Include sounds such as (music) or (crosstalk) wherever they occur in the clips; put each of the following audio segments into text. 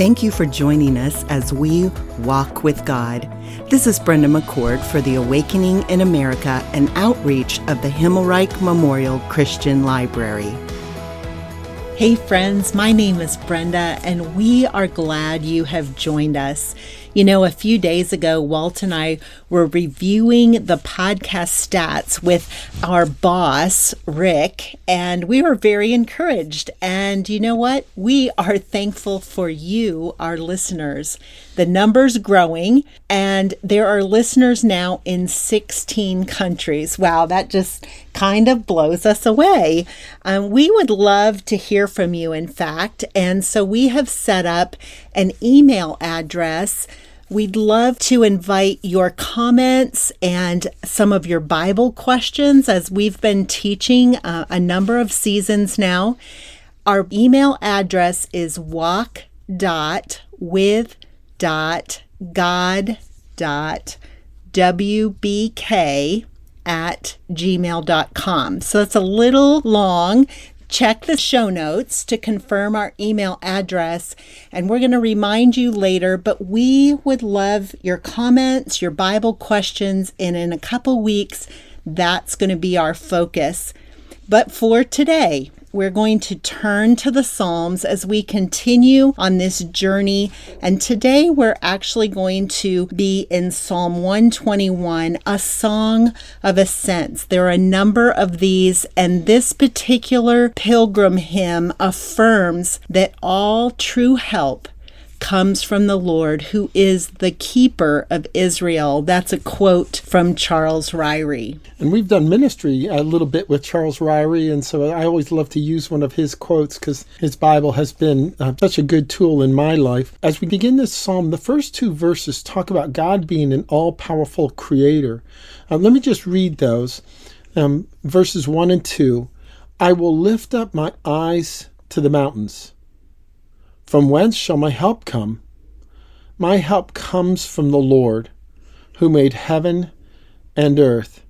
Thank you for joining us as we walk with God. This is Brenda McCord for the Awakening in America and outreach of the Himmelreich Memorial Christian Library. Hey, friends, my name is Brenda, and we are glad you have joined us. You know, a few days ago, Walt and I were reviewing the podcast stats with our boss, Rick, and we were very encouraged. And you know what? We are thankful for you, our listeners. The number's growing, and there are listeners now in 16 countries. Wow, that just kind of blows us away. Um, we would love to hear from you, in fact. And so we have set up an email address We'd love to invite your comments and some of your Bible questions as we've been teaching uh, a number of seasons now. Our email address is walk.with.god.wbk at gmail.com. So it's a little long. Check the show notes to confirm our email address, and we're going to remind you later. But we would love your comments, your Bible questions, and in a couple weeks, that's going to be our focus. But for today, we're going to turn to the Psalms as we continue on this journey. And today we're actually going to be in Psalm 121, a song of ascents. There are a number of these, and this particular pilgrim hymn affirms that all true help comes from the Lord who is the keeper of Israel. That's a quote from Charles Ryrie. And we've done ministry a little bit with Charles Ryrie, and so I always love to use one of his quotes because his Bible has been uh, such a good tool in my life. As we begin this psalm, the first two verses talk about God being an all powerful creator. Uh, let me just read those um, verses 1 and 2. I will lift up my eyes to the mountains. From whence shall my help come? My help comes from the Lord, who made heaven and earth.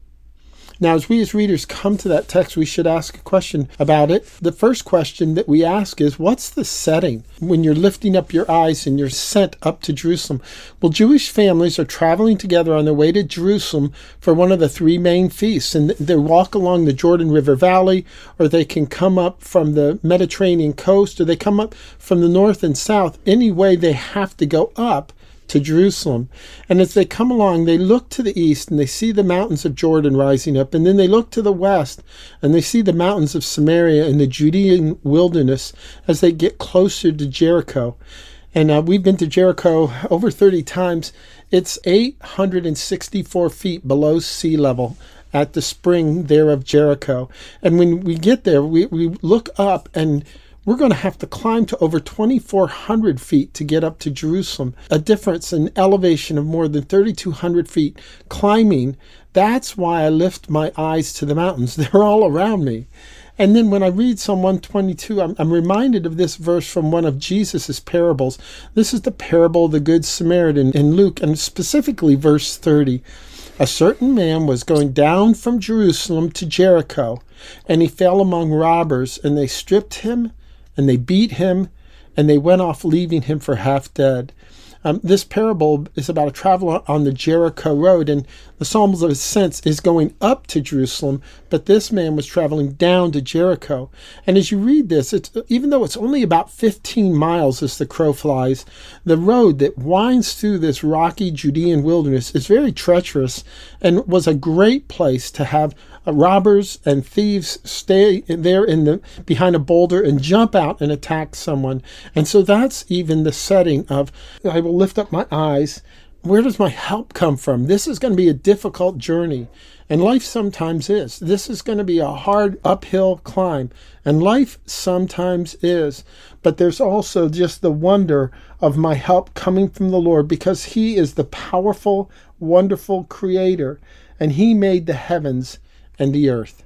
Now, as we as readers come to that text, we should ask a question about it. The first question that we ask is what's the setting when you're lifting up your eyes and you're sent up to Jerusalem? Well, Jewish families are traveling together on their way to Jerusalem for one of the three main feasts, and they walk along the Jordan River Valley, or they can come up from the Mediterranean coast, or they come up from the north and south. Anyway, they have to go up to Jerusalem. And as they come along, they look to the east and they see the mountains of Jordan rising up. And then they look to the west and they see the mountains of Samaria and the Judean wilderness as they get closer to Jericho. And uh, we've been to Jericho over 30 times. It's 864 feet below sea level at the spring there of Jericho. And when we get there, we, we look up and we're going to have to climb to over 2,400 feet to get up to Jerusalem, a difference in elevation of more than 3,200 feet climbing. That's why I lift my eyes to the mountains. (laughs) They're all around me. And then when I read Psalm 122, I'm, I'm reminded of this verse from one of Jesus' parables. This is the parable of the Good Samaritan in Luke, and specifically verse 30. A certain man was going down from Jerusalem to Jericho, and he fell among robbers, and they stripped him and they beat him, and they went off, leaving him for half dead. Um, this parable is about a traveler on the Jericho road, and the Psalms of Ascents is going up to Jerusalem, but this man was traveling down to Jericho. And as you read this, it's, even though it's only about 15 miles as the crow flies, the road that winds through this rocky Judean wilderness is very treacherous and was a great place to have Uh, robbers and thieves stay there in the behind a boulder and jump out and attack someone. And so that's even the setting of I will lift up my eyes. Where does my help come from? This is going to be a difficult journey. And life sometimes is. This is going to be a hard uphill climb. And life sometimes is. But there's also just the wonder of my help coming from the Lord because He is the powerful, wonderful creator. And He made the heavens and the earth.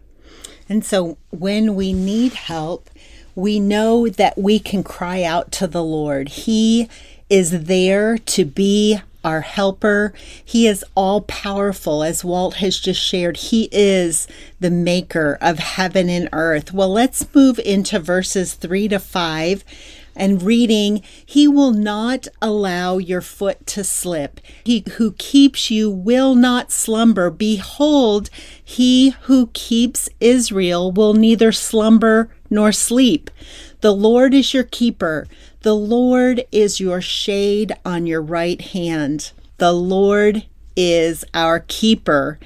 And so when we need help, we know that we can cry out to the Lord. He is there to be our helper. He is all powerful, as Walt has just shared. He is the maker of heaven and earth. Well, let's move into verses three to five. And reading, He will not allow your foot to slip. He who keeps you will not slumber. Behold, he who keeps Israel will neither slumber nor sleep. The Lord is your keeper. The Lord is your shade on your right hand. The Lord is our keeper.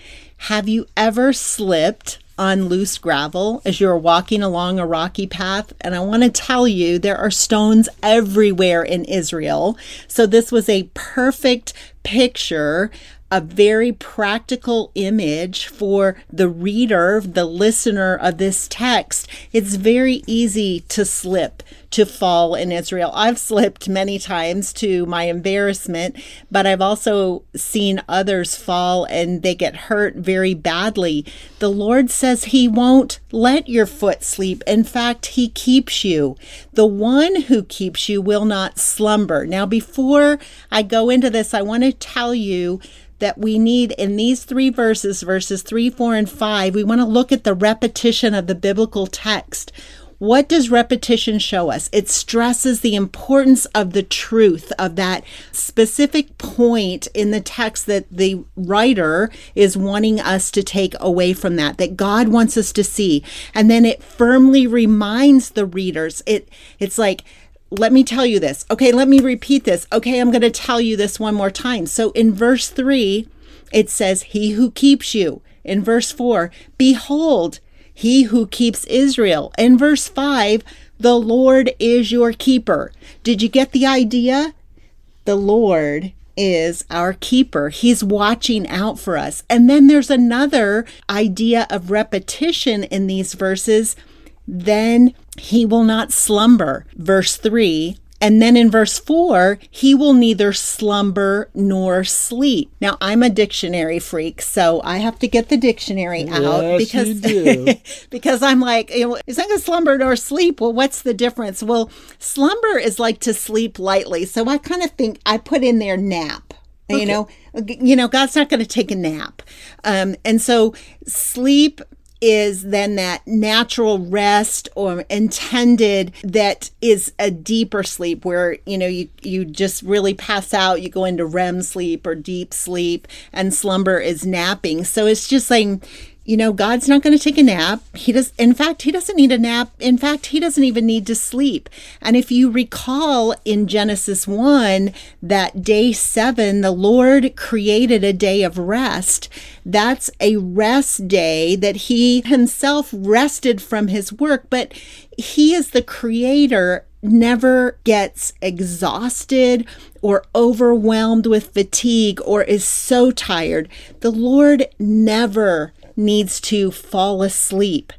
Have you ever slipped on loose gravel as you're walking along a rocky path. And I want to tell you, there are stones everywhere in Israel. So this was a perfect picture a very practical image for the reader, the listener of this text. It's very easy to slip, to fall in Israel. I've slipped many times to my embarrassment, but I've also seen others fall and they get hurt very badly. The Lord says He won't let your foot sleep. In fact, He keeps you. The one who keeps you will not slumber. Now, before I go into this, I want to tell you that we need in these three verses, verses 3, 4, and 5, we want to look at the repetition of the biblical text. What does repetition show us? It stresses the importance of the truth of that specific point in the text that the writer is wanting us to take away from that, that God wants us to see. And then it firmly reminds the readers. It it's like let me tell you this. Okay, let me repeat this. Okay, I'm going to tell you this one more time. So in verse 3, it says, He who keeps you. In verse 4, Behold, he who keeps Israel. In verse 5, the Lord is your keeper. Did you get the idea? The Lord is our keeper. He's watching out for us. And then there's another idea of repetition in these verses. Then he will not slumber. Verse 3 and then in verse 4, he will neither slumber nor sleep. Now, I'm a dictionary freak, so I have to get the dictionary out yes, because (laughs) because I'm like, you know, it's not going to slumber nor sleep. Well, what's the difference? Well, slumber is like to sleep lightly. So I kind of think I put in there nap. Okay. You know, you know, God's not going to take a nap. Um, and so sleep is then that natural rest or intended that is a deeper sleep where you know you you just really pass out you go into REM sleep or deep sleep and slumber is napping. So it's just saying you know, God's not going to take a nap. He does, in fact, he doesn't need a nap. In fact, he doesn't even need to sleep. And if you recall in Genesis 1 that day seven, the Lord created a day of rest. That's a rest day that he himself rested from his work, but he is the creator never gets exhausted or overwhelmed with fatigue or is so tired. The Lord never needs to fall asleep.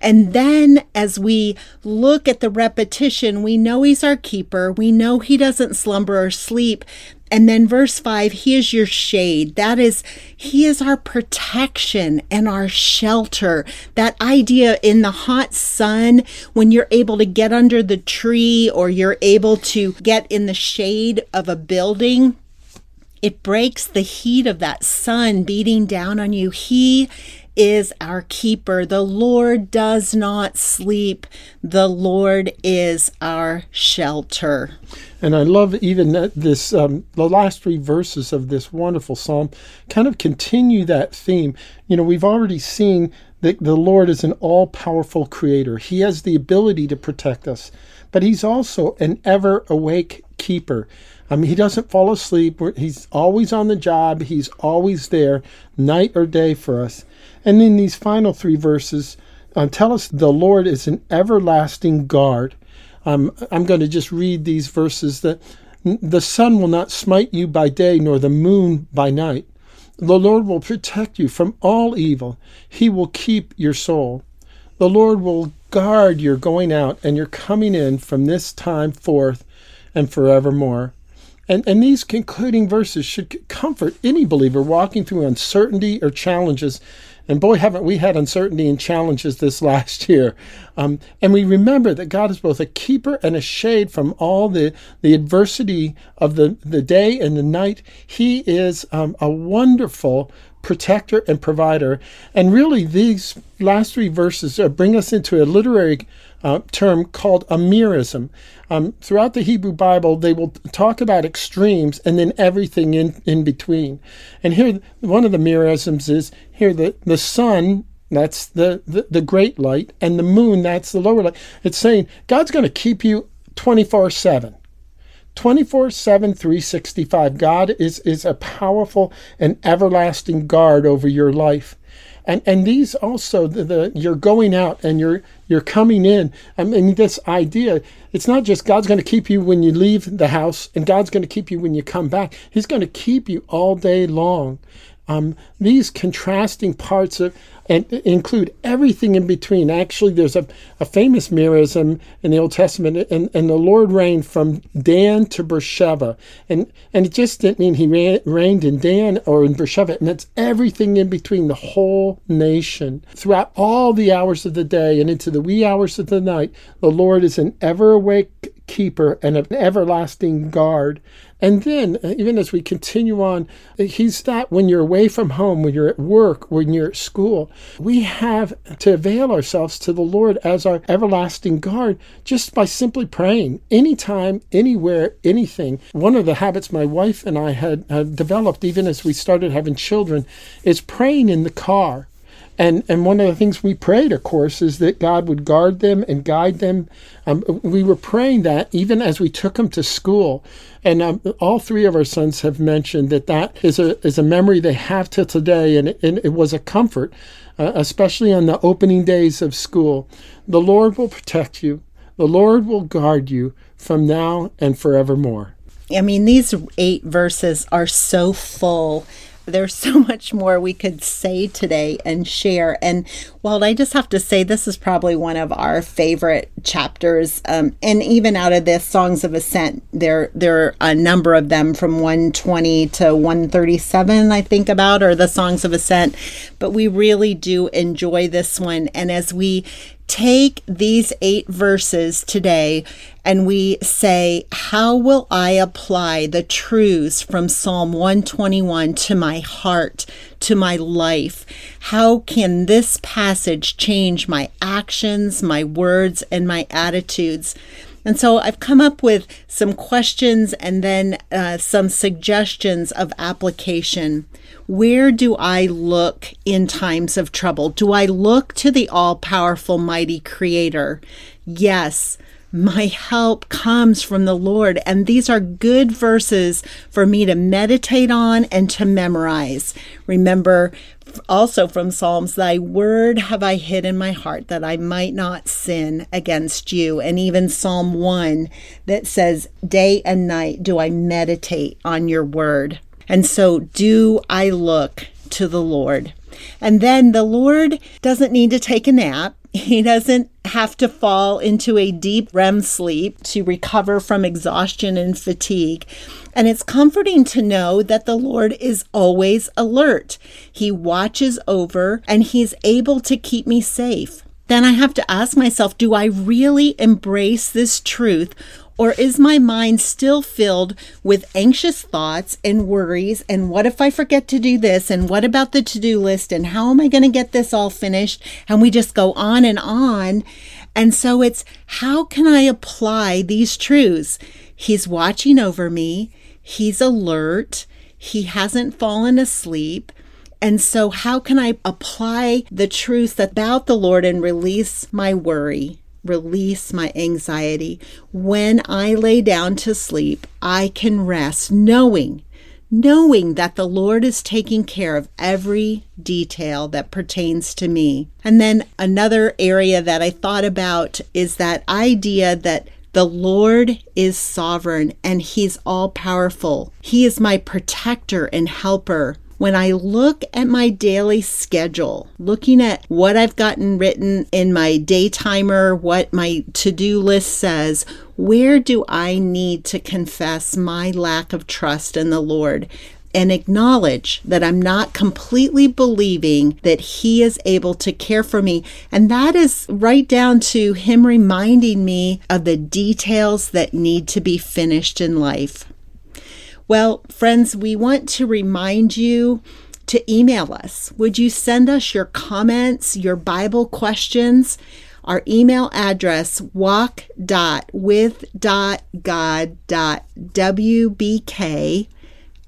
And then as we look at the repetition, we know he's our keeper. We know he doesn't slumber or sleep. And then verse 5, he is your shade. That is, he is our protection and our shelter. That idea in the hot sun, when you're able to get under the tree or you're able to get in the shade of a building, it breaks the heat of that sun beating down on you. He is our keeper. The Lord does not sleep. The Lord is our shelter. And I love even this, um, the last three verses of this wonderful psalm kind of continue that theme. You know, we've already seen that the Lord is an all powerful creator, He has the ability to protect us, but He's also an ever awake keeper. I mean, he doesn't fall asleep. He's always on the job. He's always there, night or day for us. And in these final three verses, uh, tell us the Lord is an everlasting guard. Um, I'm going to just read these verses that the sun will not smite you by day, nor the moon by night. The Lord will protect you from all evil. He will keep your soul. The Lord will guard your going out and your coming in from this time forth and forevermore. And, and these concluding verses should comfort any believer walking through uncertainty or challenges and boy, haven't we had uncertainty and challenges this (laughs) last year. Um, and we remember that God is both a keeper and a shade from all the, the adversity of the, the day and the night. He is um, a wonderful protector and provider. And really, these last three verses uh, bring us into a literary uh, term called a merism. Um, throughout the Hebrew Bible, they will talk about extremes and then everything in, in between. And here, one of the merisms is here the, the sun that's the, the, the great light, and the moon, that's the lower light. It's saying God's going to keep you 24 7. 24 7, 365. God is, is a powerful and everlasting guard over your life. And, and these also the, the you're going out and you're you're coming in. I mean this idea, it's not just God's going to keep you when you leave the house and God's going to keep you when you come back. He's going to keep you all day long. Um, these contrasting parts of, and include everything in between. Actually, there's a, a famous merism in the Old Testament, and, and the Lord reigned from Dan to Beersheba. And, and it just didn't mean he reigned in Dan or in Beersheba, and it's everything in between, the whole nation. Throughout all the hours of the day and into the wee hours of the night, the Lord is an ever awake keeper and an everlasting guard. And then, uh, even as we continue on, he's that when you're away from home, when you're at work, when you're at school, we have to avail ourselves to the Lord as our everlasting guard just by simply praying anytime, anywhere, anything. One of the habits my wife and I had uh, developed, even as we started having children, is praying in the car. And, and one of the things we prayed, of course, is that God would guard them and guide them. Um, we were praying that even as we took them to school. And um, all three of our sons have mentioned that that is a, is a memory they have till today. And it, and it was a comfort, uh, especially on the opening days of school. The Lord will protect you, the Lord will guard you from now and forevermore. I mean, these eight verses are so full there's (laughs) so much more we could say today and share. And while I just have to say, this is probably one of our favorite chapters. Um, and even out of this Songs of Ascent, there there are a number of them from 120 to 137, I think about, or the Songs of Ascent. But we really do enjoy this one. And as we take these eight verses today and we say, How will I apply the truths from Psalm 121 to my heart, to my life? How can this passage change my actions, my words, and my attitudes? And so I've come up with some questions and then uh, some suggestions of application. Where do I look in times of trouble? Do I look to the all powerful, mighty Creator? Yes. My help comes from the Lord. And these are good verses for me to meditate on and to memorize. Remember, also from Psalms, Thy word have I hid in my heart that I might not sin against you. And even Psalm 1 that says, Day and night do I meditate on your word. And so do I look to the Lord. And then the Lord doesn't need to take a nap. He doesn't have to fall into a deep REM sleep to recover from exhaustion and fatigue. And it's comforting to know that the Lord is always alert. He watches over and He's able to keep me safe. Then I have to ask myself do I really embrace this truth or is my mind still filled with anxious thoughts and worries? And what if I forget to do this? And what about the to do list? And how am I going to get this all finished? And we just go on and on. And so it's how can I apply these truths? He's watching over me, he's alert, he hasn't fallen asleep. And so, how can I apply the truth about the Lord and release my worry? release my anxiety. When I lay down to sleep, I can rest knowing, knowing that the Lord is taking care of every detail that pertains to me. And then another area that I thought about is that idea that the Lord is sovereign and He's all powerful. He is my protector and helper when I look at my daily schedule, looking at what I've gotten written in my day timer, what my to do list says, where do I need to confess my lack of trust in the Lord? and acknowledge that I'm not completely believing that He is able to care for me. And that is right down to Him reminding me of the details that need to be finished in life. Well, friends, we want to remind you to email us. Would you send us your comments, your Bible questions? Our email address walk.with.god.wbk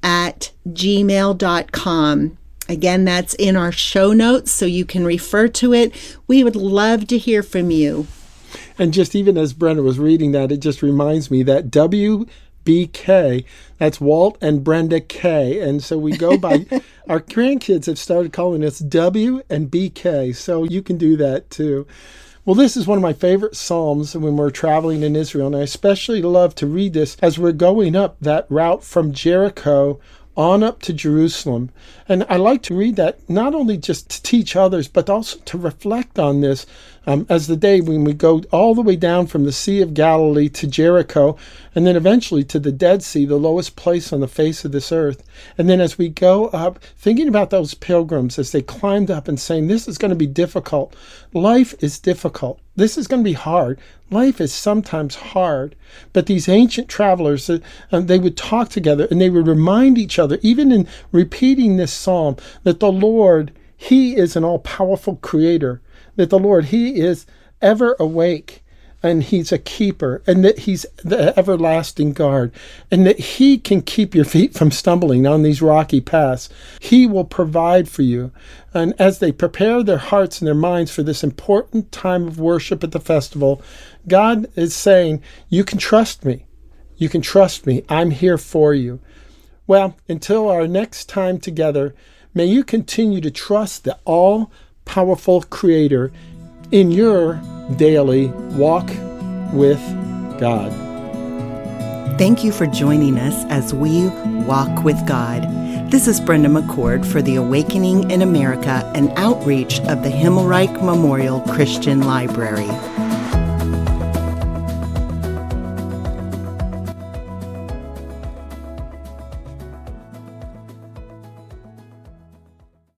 at gmail.com. Again, that's in our show notes so you can refer to it. We would love to hear from you. And just even as Brenda was reading that, it just reminds me that WBK, that's Walt and Brenda K. And so we go by, (laughs) our grandkids have started calling us W and BK. So you can do that too. Well, this is one of my favorite Psalms when we're traveling in Israel, and I especially love to read this as we're going up that route from Jericho on up to Jerusalem. And I like to read that not only just to teach others, but also to reflect on this um, as the day when we go all the way down from the Sea of Galilee to Jericho, and then eventually to the Dead Sea, the lowest place on the face of this earth. And then as we go up, thinking about those pilgrims as they climbed up and saying, This is going to be difficult. Life is difficult. This is going to be hard. Life is sometimes hard. But these ancient travelers, uh, they would talk together and they would remind each other, even in repeating this psalm, that the Lord, He is an all powerful creator that the Lord, He is ever awake and He's a keeper and that He's the everlasting guard and that He can keep your feet from stumbling on these rocky paths. He will provide for you. And as they prepare their hearts and their minds for this important time of worship at the festival, God is saying, You can trust me. You can trust me. I'm here for you. Well, until our next time together, may you continue to trust the all powerful Creator in your daily walk with God. Thank you for joining us as we walk with God. This is Brenda McCord for the Awakening in America, an outreach of the Himmelreich Memorial Christian Library.